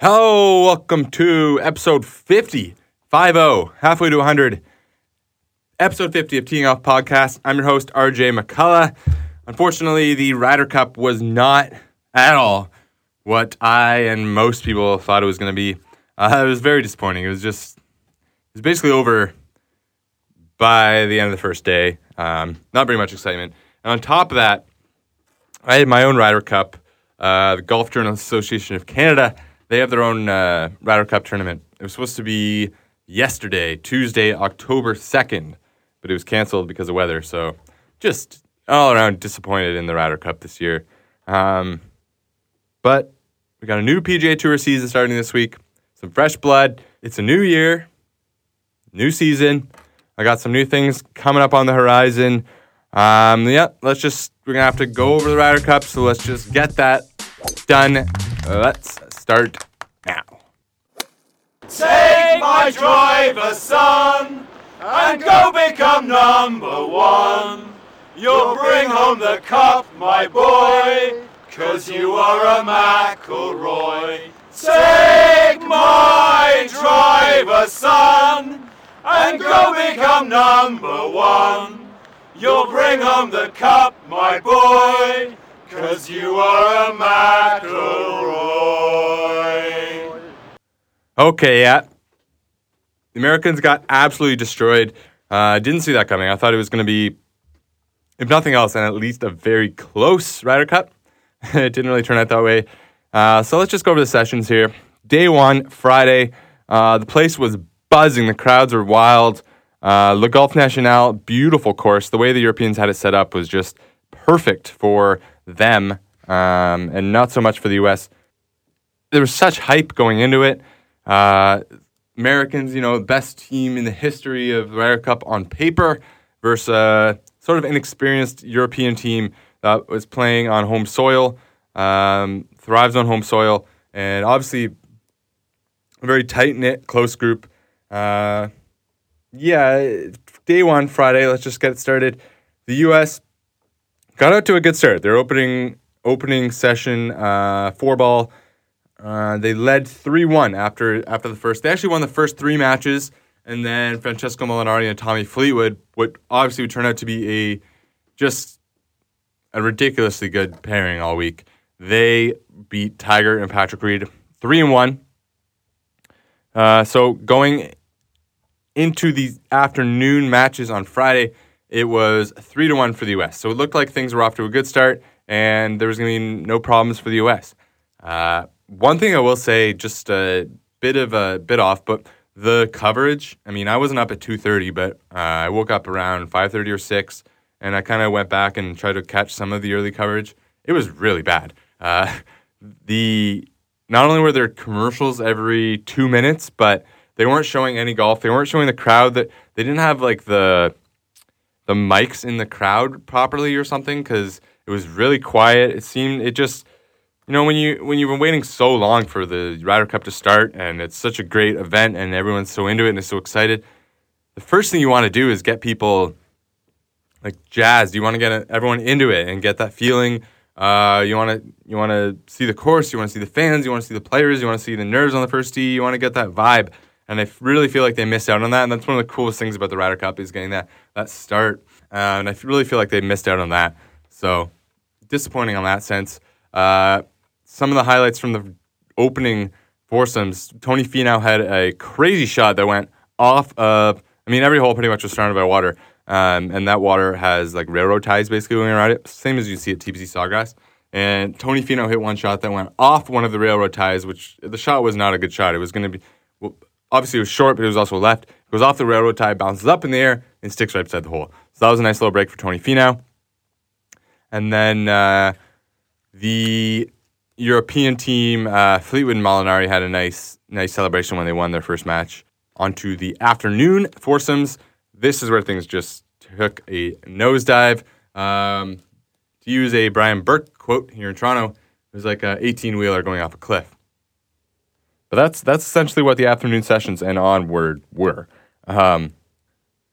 Hello, welcome to episode 50, 50, halfway to 100. Episode 50 of Teeing Off Podcast. I'm your host, RJ McCullough. Unfortunately, the Ryder Cup was not at all what I and most people thought it was going to be. Uh, it was very disappointing. It was just, it was basically over by the end of the first day. Um, not very much excitement. And on top of that, I had my own Ryder Cup. Uh, the Golf Journalists Association of Canada, they have their own uh, Ryder Cup tournament. It was supposed to be yesterday, Tuesday, October 2nd, but it was canceled because of weather. So just all around disappointed in the Ryder Cup this year. Um, but we got a new PGA Tour season starting this week, some fresh blood. It's a new year, new season. I got some new things coming up on the horizon. Um, yeah, let's just, we're going to have to go over the Ryder Cup, so let's just get that done. Let's start now. Take my driver, son, and go become number one. You'll bring home the cup, my boy, cause you are a McIlroy. Take my driver, son, and go become number one. You'll bring home the cup, my boy, cause you are a McIlroy. Okay, yeah. The Americans got absolutely destroyed. I uh, didn't see that coming. I thought it was going to be, if nothing else, and at least a very close Ryder Cup. it didn't really turn out that way. Uh, so let's just go over the sessions here. Day one, Friday. Uh, the place was buzzing. The crowds were wild. Uh, Le Golf National, beautiful course. The way the Europeans had it set up was just perfect for them um, and not so much for the U.S. There was such hype going into it. Uh, Americans, you know, best team in the history of the Ryder Cup on paper versus a sort of inexperienced European team that was playing on home soil, um, thrives on home soil, and obviously a very tight knit, close group. Uh, yeah, day one, Friday. Let's just get started. The U.S. got out to a good start. Their opening opening session, uh, four ball. Uh, they led three one after after the first. They actually won the first three matches, and then Francesco Molinari and Tommy Fleetwood, what obviously would turn out to be a just a ridiculously good pairing all week. They beat Tiger and Patrick Reed three and one. Uh, so going into the afternoon matches on Friday, it was three to one for the U.S. So it looked like things were off to a good start, and there was going to be no problems for the U.S. Uh, one thing I will say, just a bit of a bit off, but the coverage. I mean, I wasn't up at two thirty, but uh, I woke up around five thirty or six, and I kind of went back and tried to catch some of the early coverage. It was really bad. Uh, the not only were there commercials every two minutes, but they weren't showing any golf. They weren't showing the crowd that they didn't have like the the mics in the crowd properly or something because it was really quiet. It seemed it just you know when you when you've been waiting so long for the Ryder Cup to start and it's such a great event and everyone's so into it and is so excited. The first thing you want to do is get people like jazzed. You want to get everyone into it and get that feeling. Uh, you want to you want to see the course. You want to see the fans. You want to see the players. You want to see the nerves on the first tee. You want to get that vibe. And I really feel like they missed out on that. And that's one of the coolest things about the Ryder Cup is getting that that start. Uh, and I really feel like they missed out on that. So disappointing on that sense. Uh, some of the highlights from the opening foursomes. Tony Finau had a crazy shot that went off of. I mean, every hole pretty much was surrounded by water, um, and that water has like railroad ties basically going around it, same as you see at TPC Sawgrass. And Tony Finau hit one shot that went off one of the railroad ties, which the shot was not a good shot. It was going to be well, obviously it was short, but it was also left. It goes off the railroad tie, bounces up in the air, and sticks right beside the hole. So that was a nice little break for Tony Finau. And then uh, the European team, uh, Fleetwood and Molinari, had a nice, nice celebration when they won their first match. Onto the afternoon foursomes. This is where things just took a nosedive. Um, to use a Brian Burke quote here in Toronto, it was like an 18 wheeler going off a cliff. But that's that's essentially what the afternoon sessions and onward were. Um,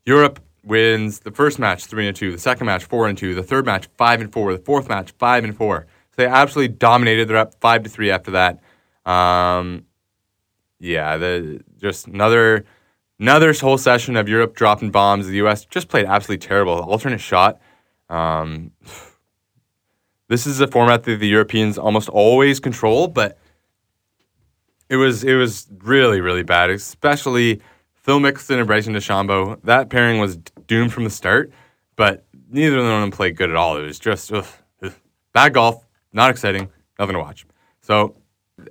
Europe wins the first match three and two, the second match four and two, the third match five and four, the fourth match five and four. They absolutely dominated. They're up five to three after that. Um, yeah, the just another another whole session of Europe dropping bombs. The U.S. just played absolutely terrible. Alternate shot. Um, this is a format that the Europeans almost always control, but it was it was really really bad, especially Phil Mickelson and Bryson DeChambeau. That pairing was doomed from the start, but neither of them played good at all. It was just ugh, ugh. bad golf, not exciting, nothing to watch. So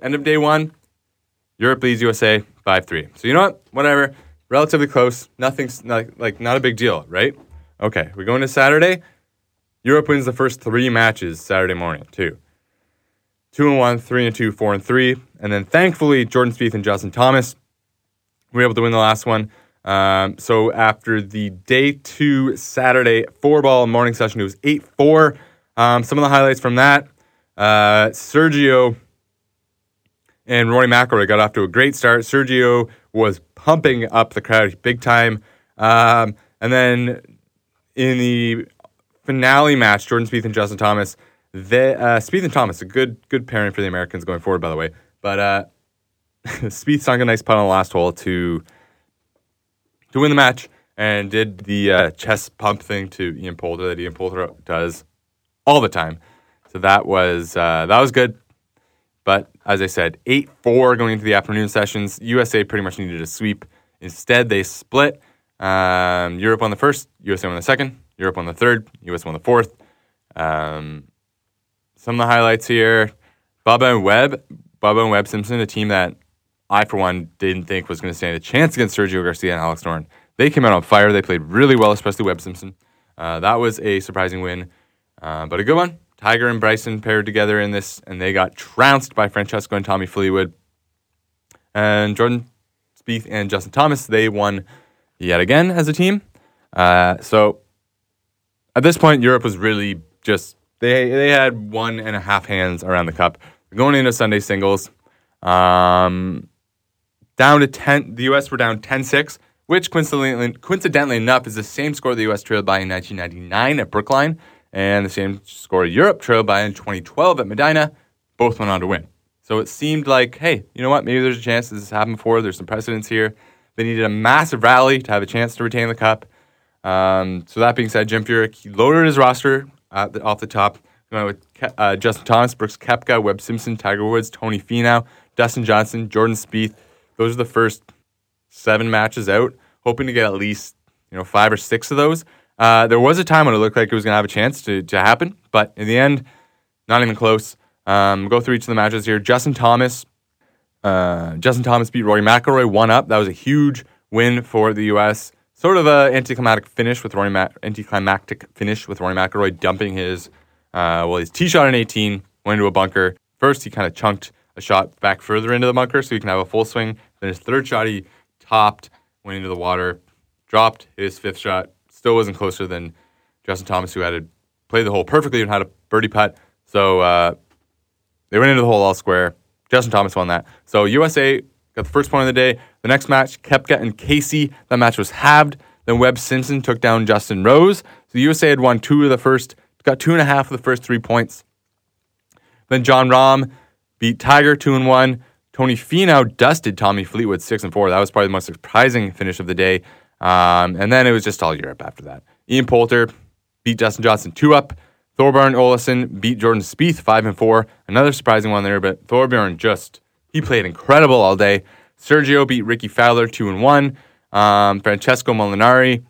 end of day one, Europe leads USA five three. So you know what? Whatever, relatively close. Nothing's not, like not a big deal, right? Okay, we go into Saturday. Europe wins the first three matches Saturday morning, too. Two and one, three and two, four and three, and then thankfully Jordan Spieth and Justin Thomas were able to win the last one. Um, so after the day two Saturday four ball morning session, it was eight four. Um, some of the highlights from that: uh, Sergio and Rory McIlroy got off to a great start. Sergio was pumping up the crowd big time, um, and then in the finale match, Jordan Spieth and Justin Thomas. They, uh, Spieth and Thomas, a good good pairing for the Americans going forward, by the way. But uh, Spieth sunk a nice putt on the last hole to to win the match and did the uh, chest pump thing to Ian Poulter that Ian Poulter does all the time. So that was uh, that was good. But as I said, eight four going into the afternoon sessions. USA pretty much needed a sweep. Instead, they split. Um, Europe won the first, USA won the second. Europe won the third, US won the fourth. Um, some of the highlights here: Bubba and Webb, Bubba and Webb Simpson, a team that I, for one, didn't think was going to stand a chance against Sergio Garcia and Alex Noren. They came out on fire. They played really well, especially Webb Simpson. Uh, that was a surprising win, uh, but a good one. Tiger and Bryson paired together in this, and they got trounced by Francesco and Tommy Fleetwood. And Jordan Spieth and Justin Thomas, they won yet again as a team. Uh, so at this point, Europe was really just they they had one and a half hands around the cup going into Sunday singles. Um, down to ten, the U.S. were down 10-6, which coincidentally, coincidentally enough is the same score the U.S. trailed by in 1999 at Brookline, and the same score Europe trailed by in 2012 at Medinah. Both went on to win. So it seemed like, hey, you know what? Maybe there's a chance this has happened before. There's some precedents here. They needed a massive rally to have a chance to retain the cup. Um, so that being said, Jim Furyk loaded his roster the, off the top. With uh, Justin Thomas, Brooks Koepka, Webb Simpson, Tiger Woods, Tony Finau, Dustin Johnson, Jordan Spieth. Those are the first seven matches out. Hoping to get at least you know five or six of those. Uh, there was a time when it looked like it was going to have a chance to, to happen, but in the end, not even close. Um, go through each of the matches here. Justin Thomas, uh, Justin Thomas beat Rory McIlroy one up. That was a huge win for the U.S. Sort of a anticlimactic finish with Rory Ma- anticlimactic finish with Rory McIlroy dumping his uh, well his tee shot in 18 went into a bunker. First he kind of chunked a shot back further into the bunker so he can have a full swing. Then his third shot he topped, went into the water, dropped his fifth shot. Still wasn't closer than Justin Thomas who had to play the hole perfectly and had a birdie putt. So uh, they went into the hole all square. Justin Thomas won that. So USA got the first point of the day. The next match, Koepka and Casey. That match was halved. Then Webb Simpson took down Justin Rose. So the USA had won two of the first, got two and a half of the first three points. Then Jon Rahm beat Tiger two and one. Tony Finau dusted Tommy Fleetwood six and four. That was probably the most surprising finish of the day. Um, and then it was just all Europe after that. Ian Poulter beat Justin Johnson two up. Thorbjorn Olesen beat Jordan Spieth five and four. Another surprising one there, but Thorbjorn just he played incredible all day. Sergio beat Rickie Fowler two and one. Um, Francesco Molinari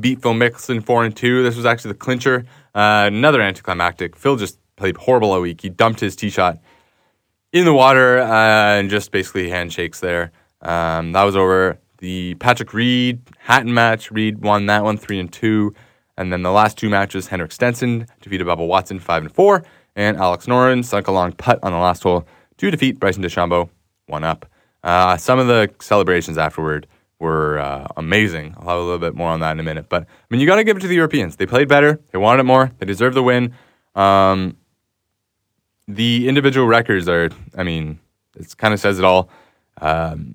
beat Phil Mickelson four and two. This was actually the clincher. Uh, another anticlimactic. Phil just played horrible all week. He dumped his tee shot in the water uh, and just basically handshakes there. Um, that was over. The Patrick Reed Hatton match. Reed won that one three and two. And then the last two matches, Henrik Stenson defeated Bubba Watson five and four, and Alex Noren sunk a long putt on the last hole to defeat Bryson DeChambeau one up. Uh, some of the celebrations afterward were uh, amazing. I'll have a little bit more on that in a minute. But I mean, you got to give it to the Europeans. They played better. They wanted it more. They deserve the win. Um, the individual records are, I mean, it kind of says it all. Um,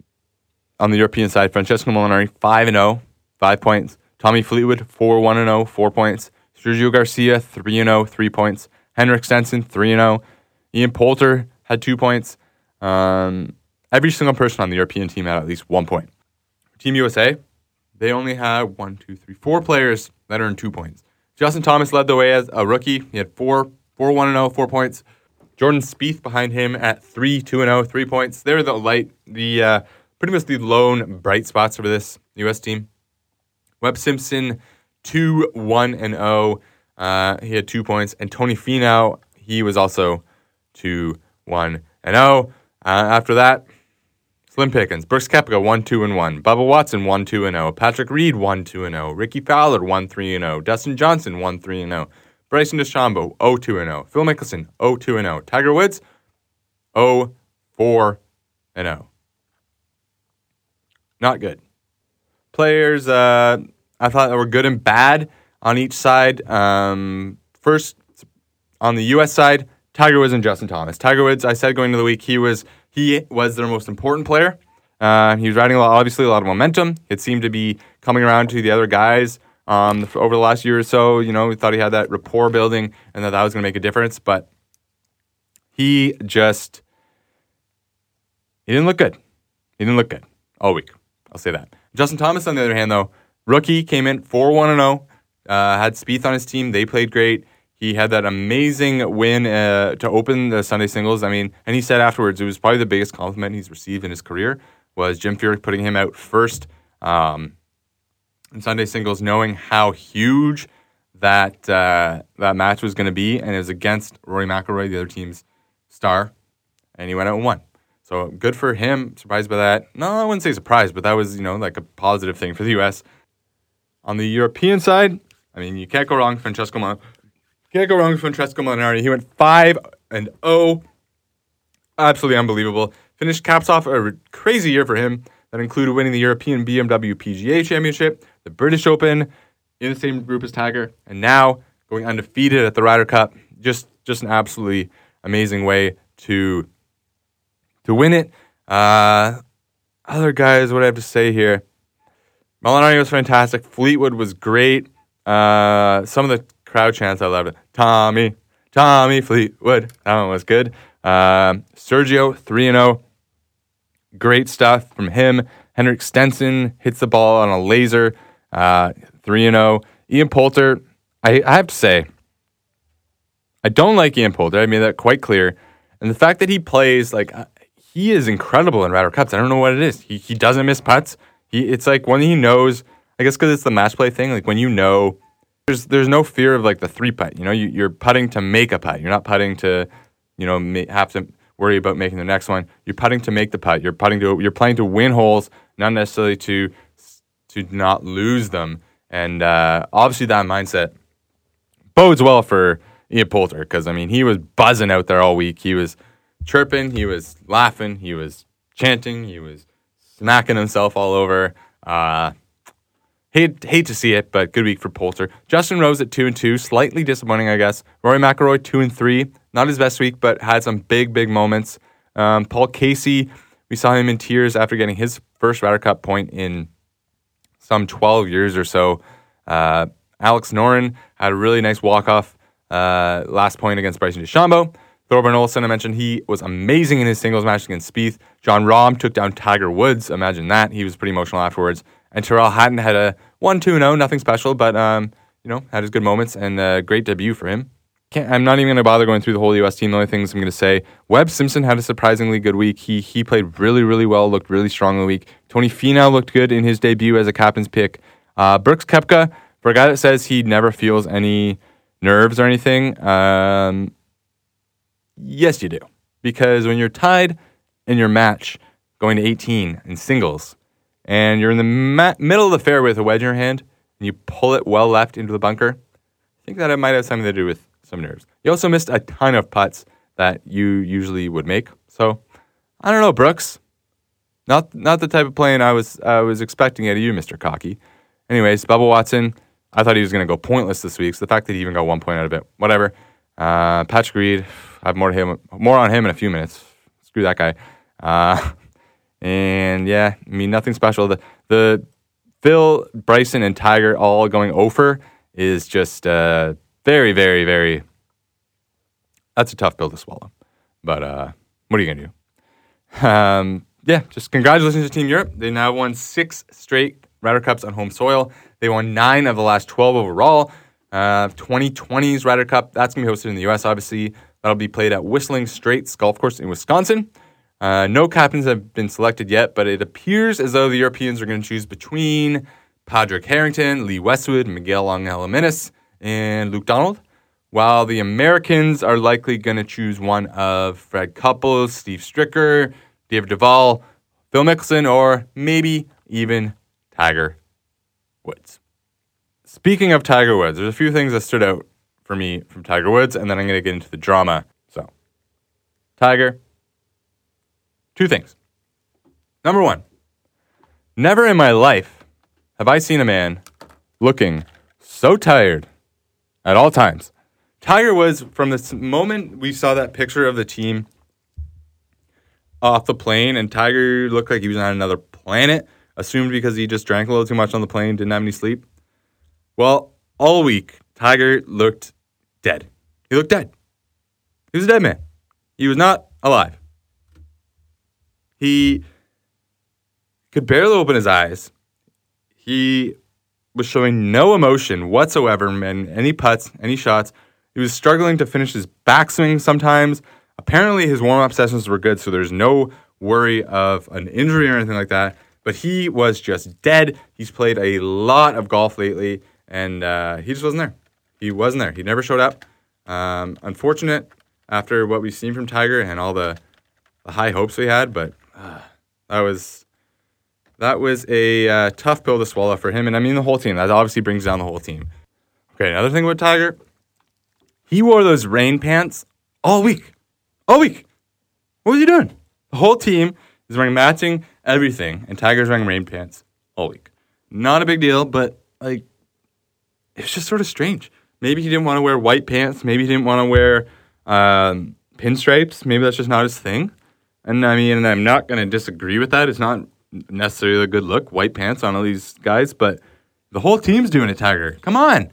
on the European side, Francesco Molinari, 5 and 0, 5 points. Tommy Fleetwood, 4 1 0, 4 points. Sergio Garcia, 3 0, 3 points. Henrik Stenson, 3 0. Ian Poulter had 2 points. Um, every single person on the European team had at least one point. Team USA, they only had one, two, three, four players that earned two points. Justin Thomas led the way as a rookie. He had four, four, one and zero, four points. Jordan Spieth behind him at three, two and zero, three points. They're the light, the uh, pretty much the lone bright spots for this U.S. team. Webb Simpson, two, one and zero. Uh, he had two points, and Tony Finau, he was also two, one and zero. Uh, after that, Slim Pickens, Brooks Koepka, 1 2 and 1. Bubba Watson, 1 2 and 0. Patrick Reed, 1 2 and 0. Rickie Fowler, 1 3 and 0. Dustin Johnson, 1 3 and 0. Bryson DeChambeau, 0 2 and 0. Phil Mickelson, 0 2 and 0. Tiger Woods, 0 4 and 0. Not good. Players, uh, I thought were good and bad on each side. Um, first, on the U.S. side, Tiger Woods and Justin Thomas. Tiger Woods, I said going into the week, he was he was their most important player. Uh, he was riding a lot, obviously a lot of momentum. It seemed to be coming around to the other guys um, over the last year or so. You know, we thought he had that rapport building and that that was going to make a difference, but he just he didn't look good. He didn't look good all week. I'll say that. Justin Thomas, on the other hand, though, rookie came in four one and zero. Uh, had Spieth on his team. They played great. He had that amazing win uh, to open the Sunday singles. I mean, and he said afterwards it was probably the biggest compliment he's received in his career was Jim Furyk putting him out first um, in Sunday singles, knowing how huge that uh, that match was going to be, and it was against Rory McIlroy, the other team's star, and he went out and won. So good for him. Surprised by that? No, I wouldn't say surprised, but that was you know like a positive thing for the U.S. On the European side, I mean, you can't go wrong. Francesco Mon- can't go wrong with Francesco Molinari. He went 5 and 0. Absolutely unbelievable. Finished caps off a crazy year for him that included winning the European BMW PGA Championship, the British Open, in the same group as Tiger, and now going undefeated at the Ryder Cup. Just just an absolutely amazing way to to win it. Uh, other guys, what I have to say here. Molinari was fantastic. Fleetwood was great. Uh, some of the crowd chants. I loved it. Tommy, Tommy Fleetwood. That one was good. Um, Sergio, 3 0. Great stuff from him. Henrik Stenson hits the ball on a laser, uh, 3 0. Ian Poulter, I, I have to say, I don't like Ian Poulter. I made that quite clear. And the fact that he plays, like, uh, he is incredible in Ryder Cups. I don't know what it is. He, he doesn't miss putts. He, it's like when he knows, I guess because it's the match play thing, like when you know there's there's no fear of like the three putt. You know, you, you're putting to make a putt. You're not putting to, you know, ma- have to worry about making the next one. You're putting to make the putt. You're putting to you're playing to win holes, not necessarily to to not lose them. And uh, obviously, that mindset bodes well for Ian Poulter because I mean he was buzzing out there all week. He was chirping, he was laughing, he was chanting, he was smacking himself all over. Uh, Hate, hate to see it, but good week for Poulter. Justin Rose at two and two, slightly disappointing, I guess. Rory McIlroy two and three, not his best week, but had some big, big moments. Um, Paul Casey, we saw him in tears after getting his first Ryder Cup point in some 12 years or so. Uh, Alex Noren had a really nice walk off uh, last point against Bryson DeChambeau. Thorbjorn Olesen, I mentioned, he was amazing in his singles match against Spieth. Jon Rahm took down Tiger Woods. Imagine that. He was pretty emotional afterwards. And Tyrrell Hatton had a 1 2 0, nothing special, but um, you know, had his good moments and a great debut for him. Can't, I'm not even going to bother going through the whole U.S. team. The only things I'm going to say, Webb Simpson had a surprisingly good week. He he played really, really well, looked really strong in the week. Tony Finau looked good in his debut as a captain's pick. Uh, Brooks Koepka, for a guy that says he never feels any nerves or anything, um, yes, you do. Because when you're tied in your match going to 18 in singles, and you're in the ma- middle of the fairway with a wedge in your hand, and you pull it well left into the bunker, I think that it might have something to do with some nerves. You also missed a ton of putts that you usually would make. So I don't know, Brooks. Not not the type of playing I was I was expecting out of you, Mr. Cocky. Anyways, Bubba Watson, I thought he was going to go pointless this week. So the fact that he even got one point out of it, whatever. Uh, Patrick Reed, I have more to him, more on him in a few minutes. Screw that guy. Uh, and yeah, I mean nothing special. The the Phil, Bryson, and Tiger all going over is just uh, very, very, very. That's a tough pill to swallow, but uh, what are you gonna do? Um, yeah, just congratulations to Team Europe. They now won six straight Ryder Cups on home soil. They won nine of the last 12 overall. Uh, 2020's Ryder Cup, that's going to be hosted in the U.S., obviously. That'll be played at Whistling Straits Golf Course in Wisconsin. Uh, no captains have been selected yet, but it appears as though the Europeans are going to choose between Padraig Harrington, Lee Westwood, Miguel Angel and Luke Donald, while the Americans are likely going to choose one of Fred Couples, Steve Stricker, David Duval, Phil Mickelson, or maybe even Tiger Woods. Speaking of Tiger Woods, there's a few things that stood out for me from Tiger Woods, and then I'm going to get into the drama. So, Tiger, two things. Number one, never in my life have I seen a man looking so tired at all times. Tiger was from the moment we saw that picture of the team off the plane, and Tiger looked like he was on another planet, assumed because he just drank a little too much on the plane, didn't have any sleep. Well, all week, Tiger looked dead. He looked dead. He was a dead man. He was not alive. He could barely open his eyes. He was showing no emotion whatsoever in any putts, any shots. He was struggling to finish his backswing sometimes. Apparently, his warm up sessions were good, so there's no worry of an injury or anything like that. But he was just dead. He's played a lot of golf lately, and uh, he just wasn't there. He wasn't there. He never showed up. Um, unfortunate after what we've seen from Tiger and all the, the high hopes we had, but uh, that was that was a uh, tough pill to swallow for him, and I mean the whole team. That obviously brings down the whole team. Okay, another thing with Tiger, he wore those rain pants all week, all week. What was he doing? The whole team is wearing matching everything, and Tiger's wearing rain pants all week. Not a big deal, but like, it's just sort of strange. Maybe he didn't want to wear white pants. Maybe he didn't want to wear um, pinstripes. Maybe that's just not his thing. And I mean, I'm not going to disagree with that. It's not necessarily a good look, white pants on all these guys, but the whole team's doing it, Tiger. Come on.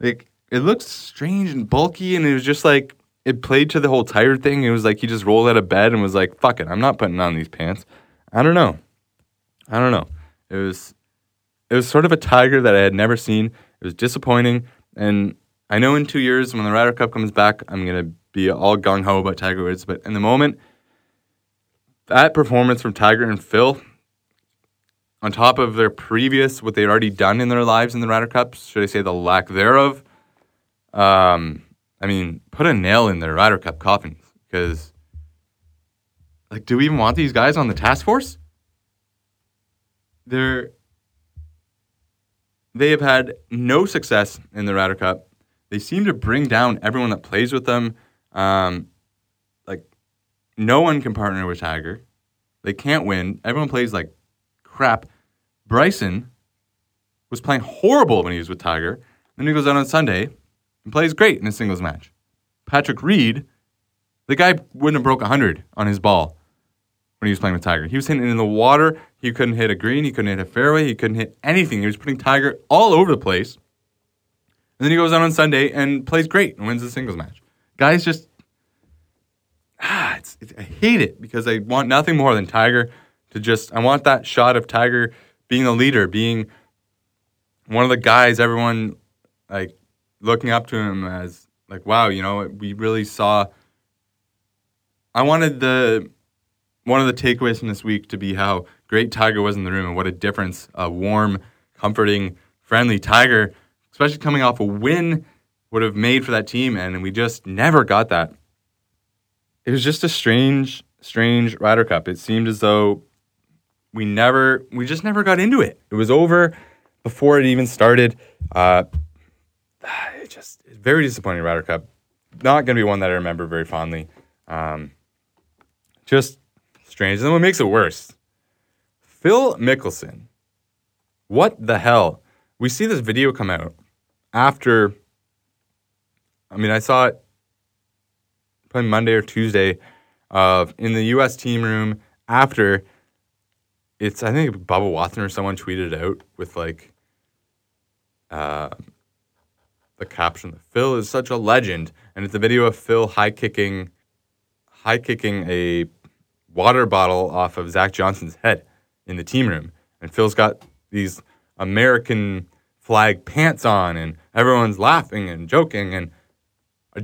Like, it looks strange and bulky, and it was just like, it played to the whole tired thing. It was like he just rolled out of bed and was like, fuck it, I'm not putting on these pants. I don't know. I don't know. It was, it was sort of a Tiger that I had never seen. Was disappointing. And I know in two years, when the Ryder Cup comes back, I'm to be all gung ho about Tiger Woods. But in the moment, that performance from Tiger and Phil, on top of their previous, what they'd already done in their lives in the Ryder Cups, should I say the lack thereof, um, I mean, put a nail in their Ryder Cup coffins because, like, do we even want these guys on the task force? They're they have had no success in the Ryder Cup. They seem to bring down everyone that plays with them. Um, like, no one can partner with Tiger. They can't win. Everyone plays like crap. Bryson was playing horrible when he was with Tiger. Then he goes out on Sunday and plays great in a singles match. Patrick Reed, the guy wouldn't have broke 100 on his ball when he was playing with Tiger. He was hitting it in the water. He couldn't hit a green. He couldn't hit a fairway. He couldn't hit anything. He was putting Tiger all over the place. And then he goes out on Sunday and plays great and wins the singles match. Guys just, ah, it's, it's, I hate it because I want nothing more than Tiger to just, I want that shot of Tiger being the leader, being one of the guys everyone like looking up to him as like, wow, you know, we really saw. I wanted the one of the takeaways from this week to be how great Tiger was in the room and what a difference a warm, comforting, friendly Tiger, especially coming off a win, would have made for that team. And we just never got that. It was just a strange, strange Ryder Cup. It seemed as though we never, we just never got into it. It was over before it even started. Uh, it just very disappointing Ryder Cup. Not going to be one that I remember very fondly. Um, just strange. And then what makes it worse, Phil Mickelson. What the hell? We see this video come out after. I mean, I saw it probably Monday or Tuesday of in the U.S. team room after. It's I think Bubba Watson or someone tweeted it out with like. Uh, the caption Phil is such a legend and it's a video of Phil high kicking high kicking a water bottle off of Zach Johnson's head in the team room. And Phil's got these American flag pants on, and everyone's laughing and joking. And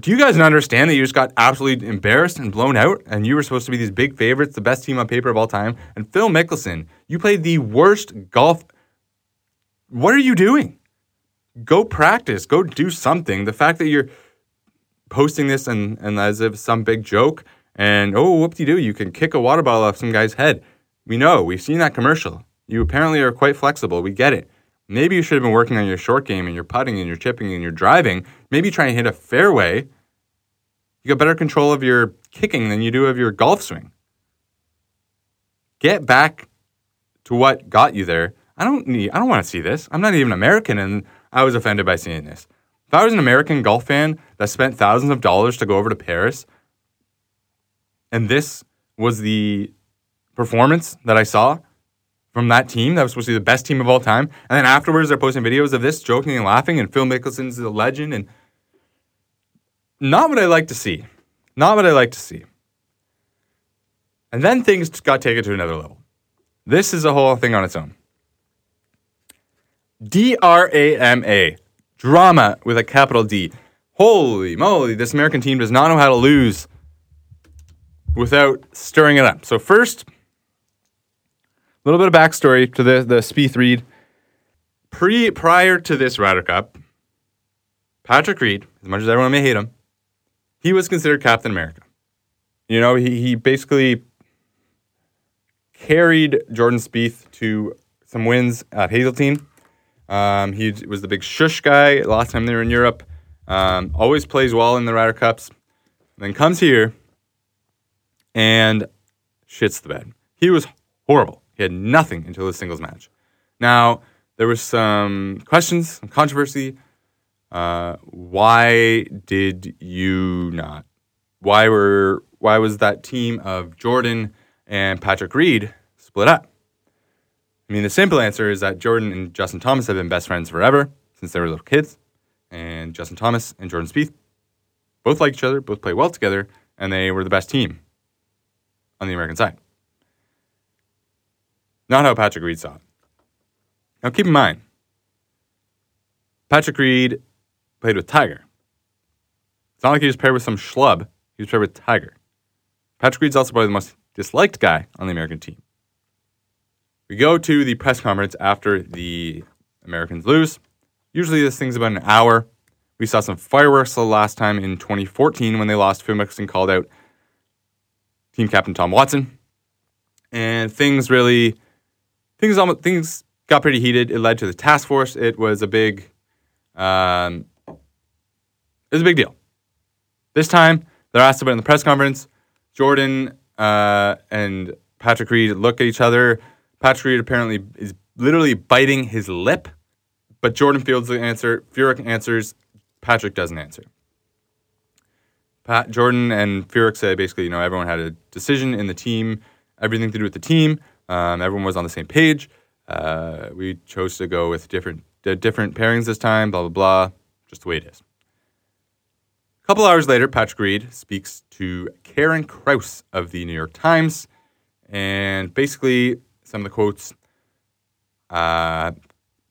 do you guys understand that you just got absolutely embarrassed and blown out, and you were supposed to be these big favorites, the best team on paper of all time? And Phil Mickelson, you played the worst golf. What are you doing? Go practice. Go do something. The fact that you're posting this and, and as if some big joke, and oh, whoop de doo, you can kick a water bottle off some guy's head. We know. We've seen that commercial. You apparently are quite flexible. We get it. Maybe you should have been working on your short game and your putting and your chipping and your driving. Maybe try and hit a fairway. You got better control of your kicking than you do of your golf swing. Get back to what got you there. I don't need I don't want to see this. I'm not even American and I was offended by seeing this. If I was an American golf fan that spent thousands of dollars to go over to Paris and this was the performance that I saw, from that team that was supposed to be the best team of all time. And then afterwards, they're posting videos of this, joking and laughing, and Phil Mickelson's a legend. And not what I like to see. Not what I like to see. And then things got taken to another level. This is a whole thing on its own. D R A M A. Drama with a capital D. Holy moly, this American team does not know how to lose without stirring it up. So, first, a little bit of backstory to the the Spieth Reed. Pre prior to this Ryder Cup, Patrick Reed, as much as everyone may hate him, he was considered Captain America. You know, he he basically carried Jordan Spieth to some wins at Hazeltine. Um, he was the big shush guy last time they were in Europe. Um, always plays well in the Ryder Cups. Then comes here and shits the bed. He was horrible. He had nothing until the singles match. Now, there was some questions, some controversy. Uh, why did you not? Why were why was that team of Jordan and Patrick Reed split up? I mean, the simple answer is that Jordan and Justin Thomas have been best friends forever since they were little kids, and Justin Thomas and Jordan Spieth both like each other, both play well together, and they were the best team on the American side. Not how Patrick Reed saw it. Now keep in mind, Patrick Reed played with Tiger. It's not like he was paired with some schlub. He was paired with Tiger. Patrick Reed's also probably the most disliked guy on the American team. We go to the press conference after the Americans lose. Usually this thing's about an hour. We saw some fireworks the last time in 2014 when they lost. Mickelson called out team captain Tom Watson. And things really things almost things got pretty heated. It led to the task force. It was a big, um, it was a big deal. This time they're asked about in the press conference. Jordan uh, and Patrick Reed look at each other. Patrick Reed apparently is literally biting his lip, but Jordan fields the answer. Furyk answers. Patrick doesn't answer. Pat, Jordan and Furyk say basically, you know, everyone had a decision in the team, everything to do with the team. Um, everyone was on the same page. Uh, we chose to go with different uh, different pairings this time. Blah blah blah. Just the way it is. A couple hours later, Patrick Reed speaks to Karen Crouse of the New York Times, and basically some of the quotes. Uh,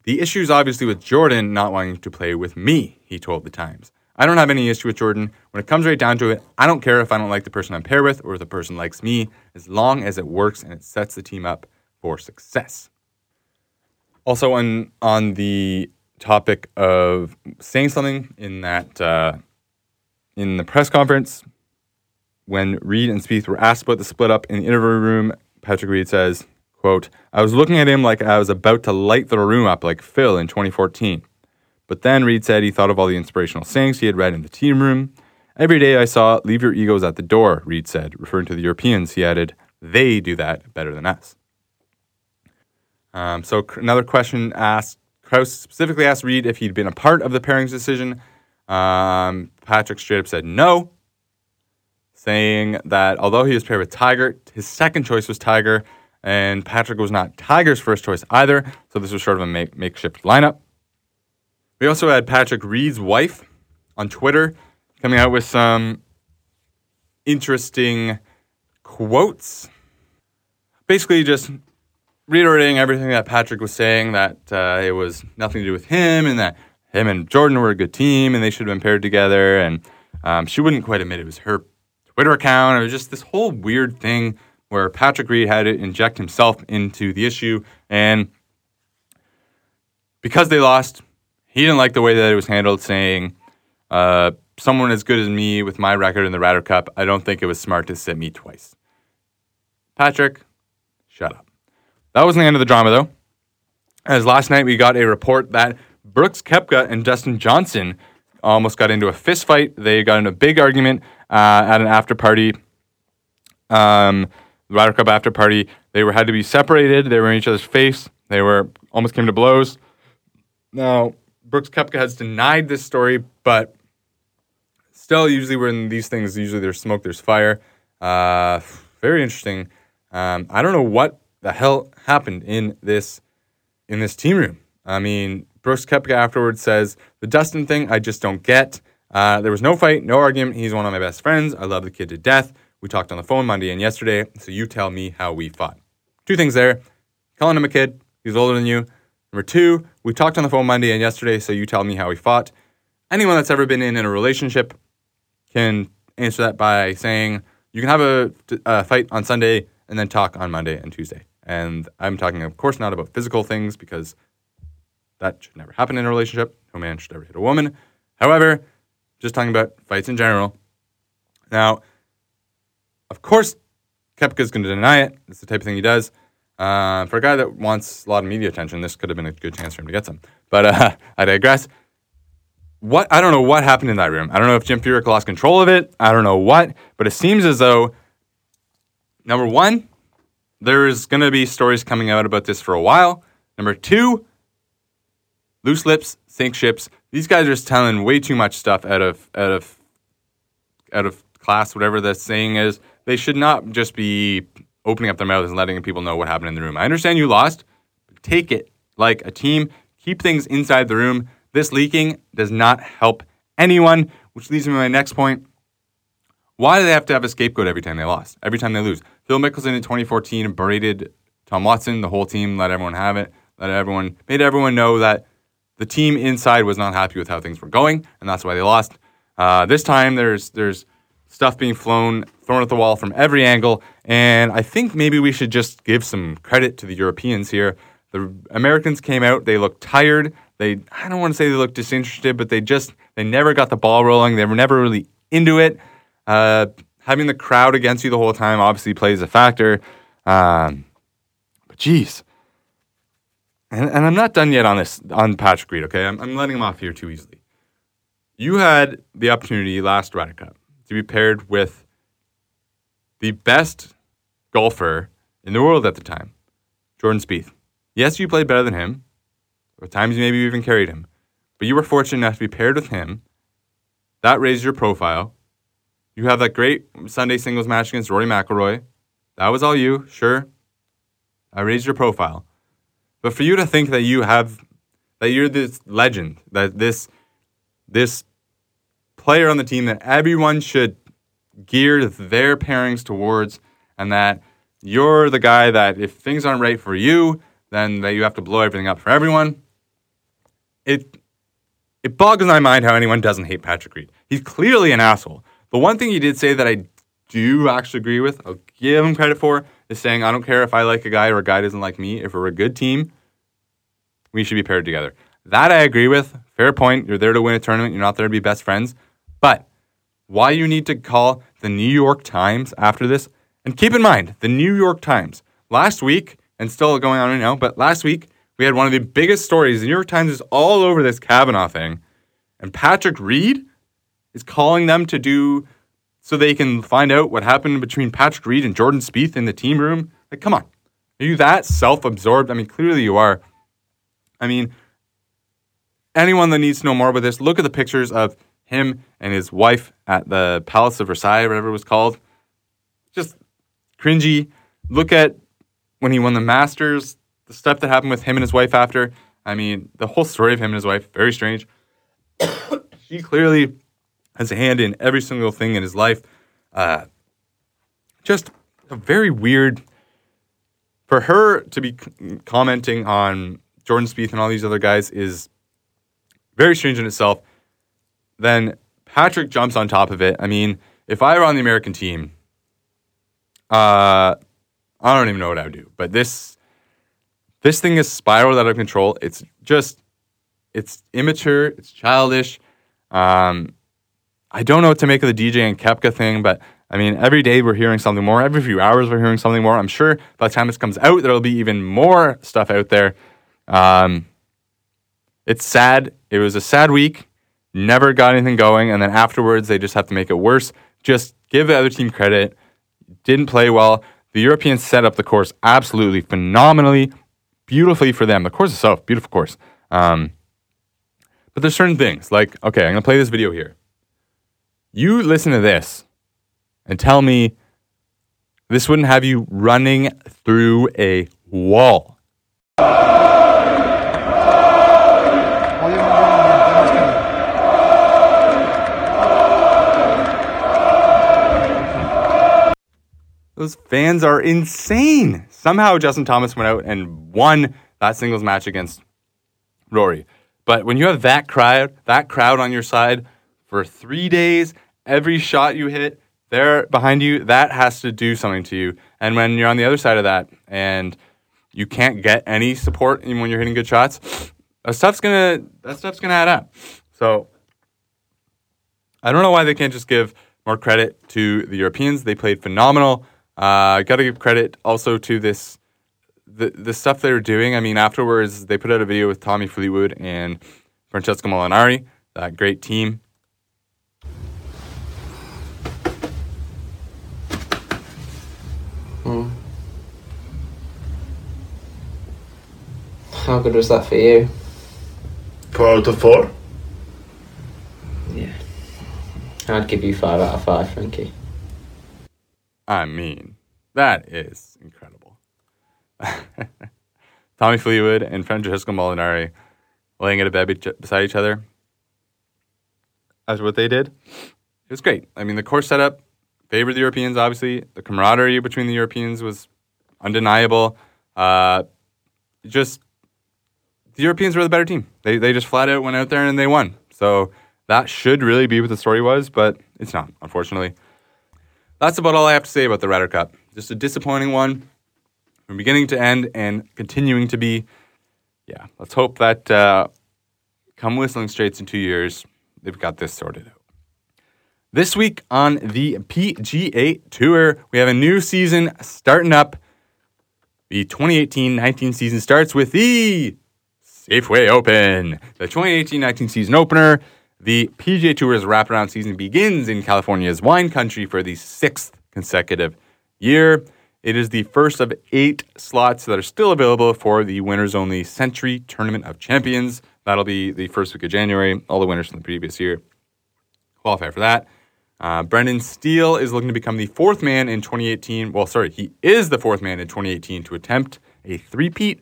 the issue is obviously with Jordan not wanting to play with me, he told the Times. I don't have any issue with Jordan. When it comes right down to it, I don't care if I don't like the person I'm paired with or if the person likes me, as long as it works and it sets the team up for success. Also, on on the topic of saying something in that uh, in the press conference, when Reed and Spieth were asked about the split up in the interview room, Patrick Reed says, "quote I was looking at him like I was about to light the room up like Phil in 2014." But then Reed said he thought of all the inspirational sayings he had read in the team room. Every day I saw, leave your egos at the door, Reed said, referring to the Europeans. He added, they do that better than us. Um, so another question asked, Crouse specifically asked Reed if he'd been a part of the pairings decision. Um, Patrick straight up said no, saying that although he was paired with Tiger, his second choice was Tiger, and Patrick was not Tiger's first choice either. So this was sort of a make- makeshift lineup. We also had Patrick Reed's wife on Twitter coming out with some interesting quotes. basically just reiterating everything that Patrick was saying that uh, it was nothing to do with him and that him and Jordan were a good team and they should have been paired together. And um, she wouldn't quite admit it was her Twitter account. It was just this whole weird thing where Patrick Reed had to inject himself into the issue. And because they lost, he didn't like the way that it was handled, saying, uh, someone as good as me with my record in the Ryder Cup, I don't think it was smart to sit me twice. Patrick, shut up. That wasn't the end of the drama, though. As last night we got a report that Brooks Koepka and Dustin Johnson almost got into a fist fight. They got in a big argument uh, at an after party, um, Ryder Cup after party. They were had to be separated. They were in each other's face. They were almost came to blows. Now Brooks Koepka has denied this story, but still, usually when these things, usually there's smoke, there's fire. Uh, very interesting. Um, I don't know what the hell happened in this in this team room. I mean, Brooks Koepka afterwards says the Dustin thing I just don't get. Uh, there was no fight, no argument. He's one of my best friends. I love the kid to death. We talked on the phone Monday and yesterday, so you tell me how we fought. Two things there. Calling him a kid. He's older than you. Number two, we talked on the phone Monday and yesterday, so you tell me how we fought. Anyone that's ever been in, in a relationship can answer that by saying you can have a, a fight on Sunday and then talk on Monday and Tuesday. And I'm talking, of course, not about physical things because that should never happen in a relationship. No man should ever hit a woman. However, just talking about fights in general. Now, of course, Koepka's going to deny it. It's the type of thing he does. Uh, for a guy that wants a lot of media attention, this could have been a good chance for him to get some. But uh, I digress. What I don't know what happened in that room. I don't know if Jim Furyk lost control of it. I don't know what, but it seems as though number one, there's going to be stories coming out about this for a while. Number two, loose lips sink ships. These guys are just telling way too much stuff out of out of out of class, whatever the saying is. They should not just be opening up their mouths and letting people know what happened in the room. I understand you lost, but take it like a team. Keep things inside the room. This leaking does not help anyone, which leads me to my next point. Why do they have to have a scapegoat every time they lost? Every time they lose? Phil Mickelson in 2014 berated Tom Watson, the whole team, let everyone have it, let everyone made everyone know that the team inside was not happy with how things were going, and that's why they lost. Uh, this time, there's there's stuff being flown, thrown at the wall from every angle, and I think maybe we should just give some credit to the Europeans here. The Americans came out; they looked tired. They I don't want to say they looked disinterested, but they just they never got the ball rolling. They were never really into it. Uh, having the crowd against you the whole time obviously plays a factor. Um, but geez, and, and I'm not done yet on this on Patrick Reed. Okay, I'm, I'm letting him off here too easily. You had the opportunity last Ryder Cup to be paired with the best golfer in the world at the time, Jordan Spieth. Yes, you played better than him. At times, you maybe even carried him, but you were fortunate enough to be paired with him. That raised your profile. You have that great Sunday singles match against Rory McIlroy. That was all you, sure. I raised your profile. But for you to think that you have that you're this legend, that this this player on the team that everyone should gear their pairings towards, and that you're the guy that if things aren't right for you, then that you have to blow everything up for everyone. It it boggles my mind how anyone doesn't hate Patrick Reed. He's clearly an asshole. The one thing he did say that I do actually agree with, I'll give him credit for, is saying, I don't care if I like a guy or a guy doesn't like me. If we're a good team, we should be paired together. That I agree with. Fair point. You're there to win a tournament. You're not there to be best friends. But why you need to call the New York Times after this? And keep in mind, the New York Times last week, and still going on right now, but last week we had one of the biggest stories. The New York Times is all over this Kavanaugh thing. And Patrick Reed is calling them to do so they can find out what happened between Patrick Reed and Jordan Spieth in the team room. Like, come on. Are you that self absorbed? I mean, clearly you are. I mean, anyone that needs to know more about this, look at the pictures of him and his wife at the Palace of Versailles, or whatever it was called. Just cringy. Look at when he won the Masters, the stuff that happened with him and his wife after. I mean, the whole story of him and his wife, very strange. she clearly has a hand in every single thing in his life. Uh, just a very weird, for her to be commenting on Jordan Spieth and all these other guys is very strange in itself. Then Patrick jumps on top of it. I mean, if I were on the American team, uh, I don't even know what I would do. But this this thing is spiraled out of control. It's just it's immature. It's childish. Um, I don't know what to make of the DJ and Koepka thing, but I mean, every day we're hearing something more. Every few hours we're hearing something more. I'm sure by the time this comes out, there'll be even more stuff out there. Um, it's sad. It was a sad week. Never got anything going, and then afterwards they just have to make it worse. Just give the other team credit. Didn't play well. The Europeans set up the course absolutely phenomenally, beautifully for them. The course itself, beautiful course. Um, but there's certain things like, okay, I'm gonna play this video here. You listen to this and tell me this wouldn't have you running through a wall. Those fans are insane. Somehow Justin Thomas went out and won that singles match against Rory. But when you have that crowd, that crowd on your side for three days, every shot you hit, they're behind you, that has to do something to you. And when you're on the other side of that and you can't get any support when you're hitting good shots, that stuff's gonna that stuff's gonna add up. So I don't know why they can't just give more credit to the Europeans. They played phenomenal. Uh, Got to give credit also to this the the stuff they were doing. I mean, afterwards they put out a video with Tommy Fleetwood and Francesco Molinari, that great team. How good was that for you? Four out of four. Yeah. I'd give you five out of five, Frankie. I mean, that is incredible. Tommy Fleetwood and Francesco Molinari laying in a bed be- beside each other. That's what they did. It was great. I mean, the course setup favored the Europeans, obviously. The camaraderie between the Europeans was undeniable. Uh, just, the Europeans were the better team. They, they just flat out went out there and they won. So that should really be what the story was, but it's not, unfortunately. That's about all I have to say about the Ryder Cup. Just a disappointing one from beginning to end and continuing to be. Yeah, let's hope that uh, come Whistling Straits in two years, they've got this sorted out. This week on the PGA Tour, we have a new season starting up. The 2018 19 season starts with the Safeway Open. The 2018 19 season opener. The PGA Tour's wraparound season begins in California's wine country for the sixth consecutive year. It is the first of eight slots that are still available for the winners only Sentry Tournament of Champions. That'll be the first week of January. All the winners from the previous year qualify for that. Uh, Brendan Steele is looking to become the fourth man in 2018. Well, sorry, he is the fourth man in 2018 to attempt a three-peat.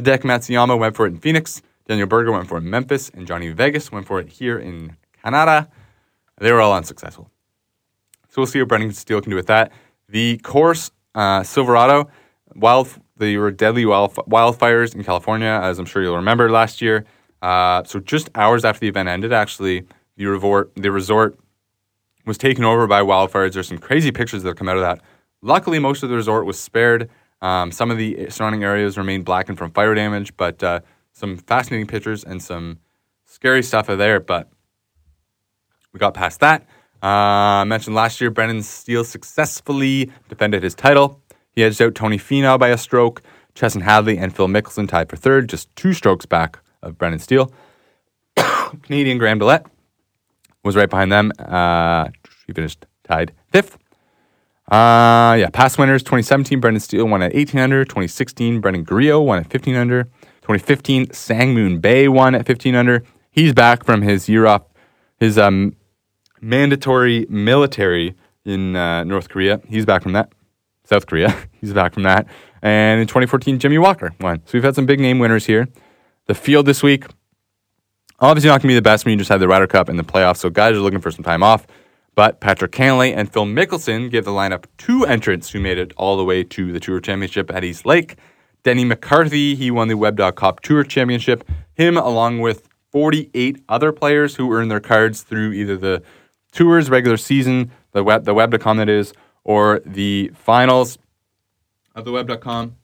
Hideki Matsuyama went for it in Phoenix. Daniel Berger went for it in Memphis, and Johnny Vegas went for it here in Canada. They were all unsuccessful. So we'll see what Brendan Steele can do with that. The course, uh, Silverado, wild, there were deadly wild, wildfires in California, as I'm sure you'll remember last year. Uh, so just hours after the event ended, actually, the resort, the resort was taken over by wildfires. There's some crazy pictures that come out of that. Luckily, most of the resort was spared. Um, some of the surrounding areas remained blackened from fire damage, but uh, some fascinating pictures and some scary stuff are there. But we got past that. Uh, I mentioned last year, Brendan Steele successfully defended his title. He edged out Tony Finau by a stroke. Chesson Hadley and Phil Mickelson tied for third, just two strokes back of Brendan Steele. Canadian Graham DeLaet was right behind them. Uh, he finished tied fifth. Uh, yeah, past winners 2017, Brendan Steele won at 18 under. 2016, Brendan Grillo won at 15 under. 2015, Sang Moon Bae won at 15 under. He's back from his year off, his um, mandatory military in uh, North Korea. He's back from that. South Korea. He's back from that. And in 2014, Jimmy Walker won. So we've had some big name winners here. The field this week, obviously not going to be the best when you just had the Ryder Cup and the playoffs. So guys are looking for some time off. But Patrick Cantlay and Phil Mickelson gave the lineup two entrants who made it all the way to the Tour Championship at East Lake. Denny McCarthy, he won the Web.com Tour Championship. Him, along with 48 other players who earned their cards through either the Tour's regular season, the web, the Web.com that is, or the finals of the Web.com.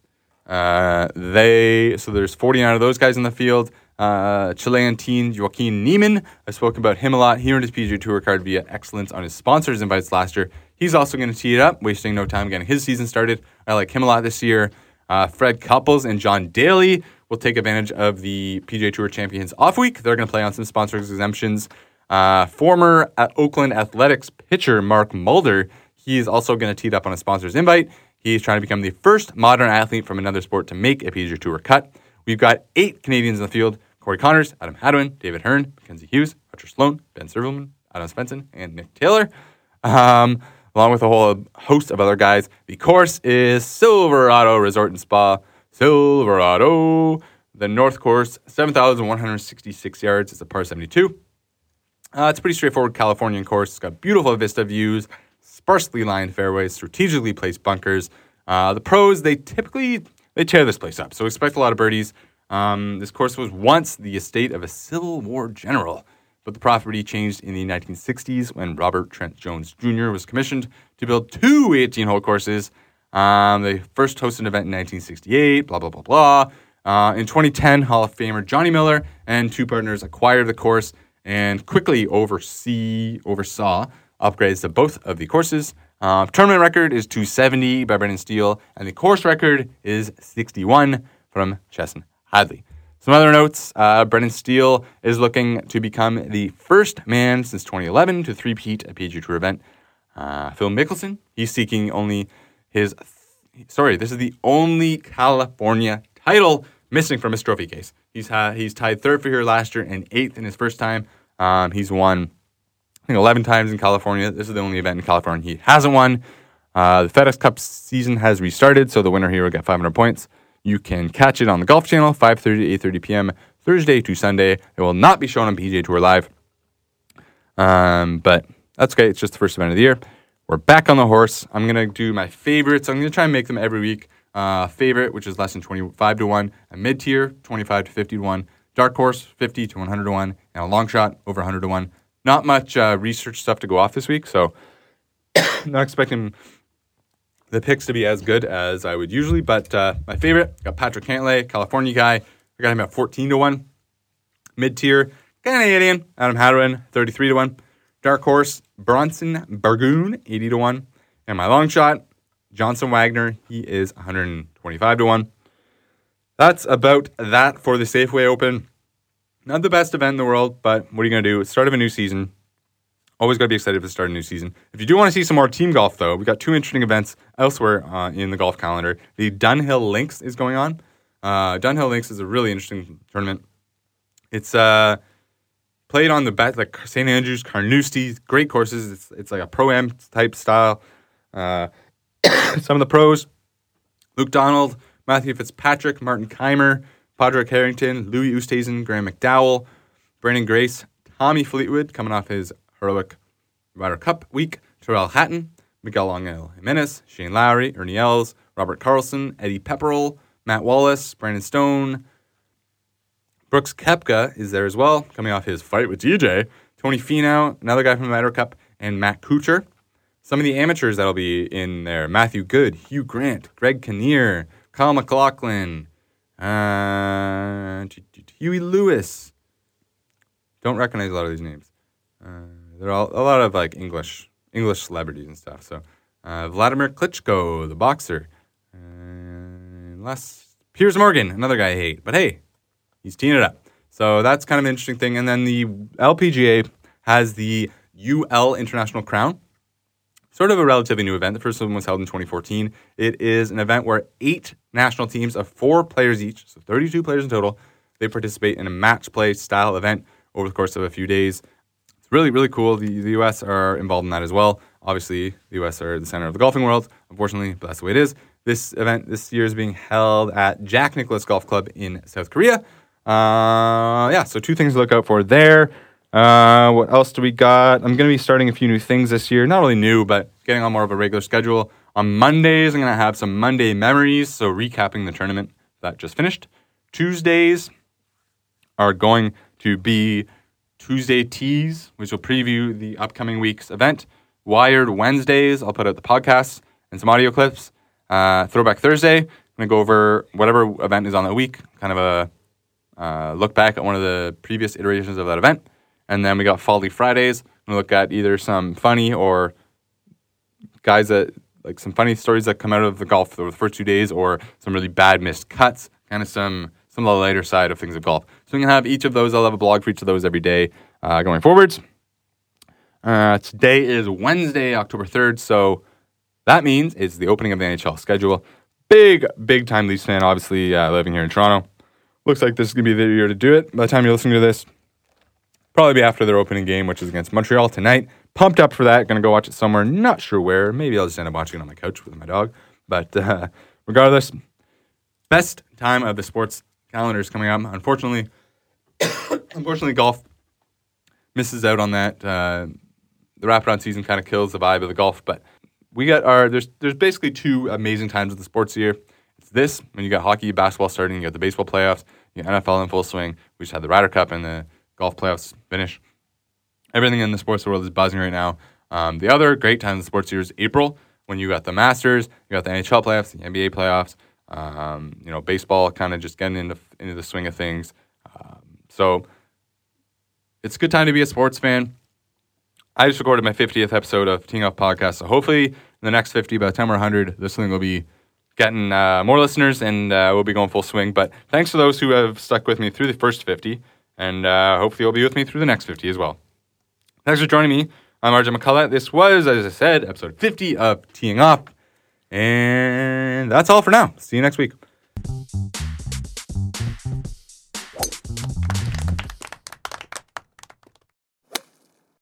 Uh, they so there's 49 of those guys in the field. Uh, Chilean teen Joaquin Niemann. I spoke about him a lot. He earned his PGA Tour card via excellence on his sponsors invites last year. He's also going to tee it up, wasting no time getting his season started. I like him a lot this year. Uh, Fred Couples and John Daly will take advantage of the PGA Tour Champions off week. They're going to play on some sponsors exemptions. Uh, former Oakland Athletics pitcher Mark Mulder, he's also going to tee up on a sponsor's invite. He's trying to become the first modern athlete from another sport to make a PGA Tour cut. We've got eight Canadians in the field Corey Conners, Adam Hadwin, David Hearn, Mackenzie Hughes, Roger Sloan, Ben Silverman, Adam Svensson, and Nick Taylor, um, along with a whole host of other guys. The course is Silverado Resort and Spa. Silverado. The North Course, 7,166 yards. It's a par 72. Uh, it's a pretty straightforward Californian course. It's got beautiful vista views, sparsely lined fairways, strategically placed bunkers. Uh, the pros, they typically they tear this place up, so expect a lot of birdies. Um, this course was once the estate of a Civil War general, but the property changed in the 1960s when Robert Trent Jones Jr. was commissioned to build two 18 hole courses. Um, they first hosted an event in 1968, blah, blah, blah, blah. Uh, in 2010, Hall of Famer Johnny Miller and two partners acquired the course and quickly oversee, oversaw upgrades to both of the courses. Uh, tournament record is 270 by Brendan Steele, and the course record is 61 from Chesson Hadley. Some other notes uh, Brendan Steele is looking to become the first man since 2011 to three-peat a PGA Tour event. Uh, Phil Mickelson, he's seeking only his, th- sorry, this is the only California title missing from his trophy case. He's, ha- he's tied third for here last year and eighth in his first time. Um, he's won, I think, 11 times in California. This is the only event in California he hasn't won. Uh, the FedEx Cup season has restarted, so the winner here will get 500 points. You can catch it on the Golf Channel, 5:30 to 8:30 p.m. Thursday to Sunday. It will not be shown on PGA Tour Live, um, but that's okay. It's just the first event of the year. We're back on the horse. I'm gonna do my favorites. I'm gonna try and make them every week. Uh, favorite, which is less than 25 to one. A mid tier, 25 to 50 to one. Dark horse, 50 to 100 to one, and a long shot, over 100 to one. Not much uh, research stuff to go off this week, so not expecting the picks to be as good as I would usually. But uh, my favorite, got Patrick Cantlay, California guy. I got him at 14 to 1. Mid tier, Canadian, Adam Hadwin, 33 to 1. Dark horse, Bronson Burgoon, 80 to 1. And my long shot, Johnson Wagner, he is 125 to 1. That's about that for the Safeway Open. Not the best event in the world, but what are you going to do? It's start of a new season. Always got to be excited for the start of a new season. If you do want to see some more team golf, though, we got two interesting events elsewhere uh, in the golf calendar. The Dunhill Links is going on. Uh, Dunhill Links is a really interesting tournament. It's uh, played on the back like St Andrews, Carnoustie, great courses. It's it's like a pro am type style. Uh, some of the pros: Luke Donald, Matthew Fitzpatrick, Martin Kaymer, Padraig Harrington, Louis Oosthuizen, Graham McDowell, Branden Grace, Tommy Fleetwood, coming off his heroic Ryder Cup week, Tyrrell Hatton, Miguel Angel Jimenez, Shane Lowry, Ernie Els, Robert Karlsson, Eddie Pepperell, Matt Wallace, Brandon Stone, Brooks Koepka is there as well, coming off his fight with DJ. Tony Finau, another guy from the Ryder Cup, and Matt Kuchar. Some of the amateurs that'll be in there Matthew Goode, Hugh Grant, Greg Kinnear, Kyle MacLachlan, uh, Huey Lewis. Don't recognize a lot of these names. Uh, they're all a lot of like English English celebrities and stuff. So uh, Vladimir Klitschko, the boxer, and less Piers Morgan, another guy I hate, but hey, he's teeing it up. So that's kind of an interesting thing. And then the LPGA has the UL International Crown, sort of a relatively new event. The first one was held in 2014. It is an event where eight national teams of four players each, so 32 players in total, they participate in a match play style event over the course of a few days. It's really, really cool. The, the U.S. are involved in that as well. Obviously, the U.S. are the center of the golfing world, unfortunately, but that's the way it is. This event this year is being held at Jack Nicklaus Golf Club in South Korea. Uh, yeah, so two things to look out for there. Uh, what else do we got? I'm going to be starting a few new things this year. Not really new, but getting on more of a regular schedule. On Mondays, I'm going to have some Monday memories, so recapping the tournament that just finished. Tuesdays are going to be Tuesday Teas, which will preview the upcoming week's event. Wired Wednesdays, I'll put out the podcasts and some audio clips. Uh, Throwback Thursday, I'm going to go over whatever event is on that week, kind of a uh, look back at one of the previous iterations of that event. And then we got Folly Fridays. To look at either some funny or guys that like some funny stories that come out of the golf over the first two days or some really bad missed cuts, kind of some some of the lighter side of things of golf. So we can have each of those. I'll have a blog for each of those every day uh, going forwards. Uh, today is Wednesday, October 3rd, so that means it's the opening of the NHL schedule. Big, big time Leafs fan, obviously, uh, living here in Toronto. Looks like this is going to be the year to do it. By the time you're listening to this, probably be after their opening game, which is against Montreal tonight. Pumped up for that. Going to go watch it somewhere. Not sure where. Maybe I'll just end up watching it on my couch with my dog. But uh, regardless, best time of the sports calendar is coming up. Unfortunately, unfortunately, golf misses out on that. Uh, the wraparound season kind of kills the vibe of the golf, but we got our there's there's basically two amazing times of the sports year. It's this when you got hockey, basketball starting, you got the baseball playoffs, you got NFL in full swing. We just had the Ryder Cup and the golf playoffs finish. Everything in the sports world is buzzing right now. Um, the other great time of the sports year is April when you got the Masters, you got the NHL playoffs, the NBA playoffs. Um, you know, baseball kind of just getting into into the swing of things. Um, so it's a good time to be a sports fan. I just recorded my 50th episode of Teeing Off Podcast. So hopefully, in the next 50, by the time we're 100, this thing will be getting uh, more listeners and uh, we'll be going full swing. But thanks to those who have stuck with me through the first 50, and uh, hopefully, you'll be with me through the next 50 as well. Thanks for joining me. I'm RJ McCullough. This was, as I said, episode 50 of Teeing Up. And that's all for now. See you next week.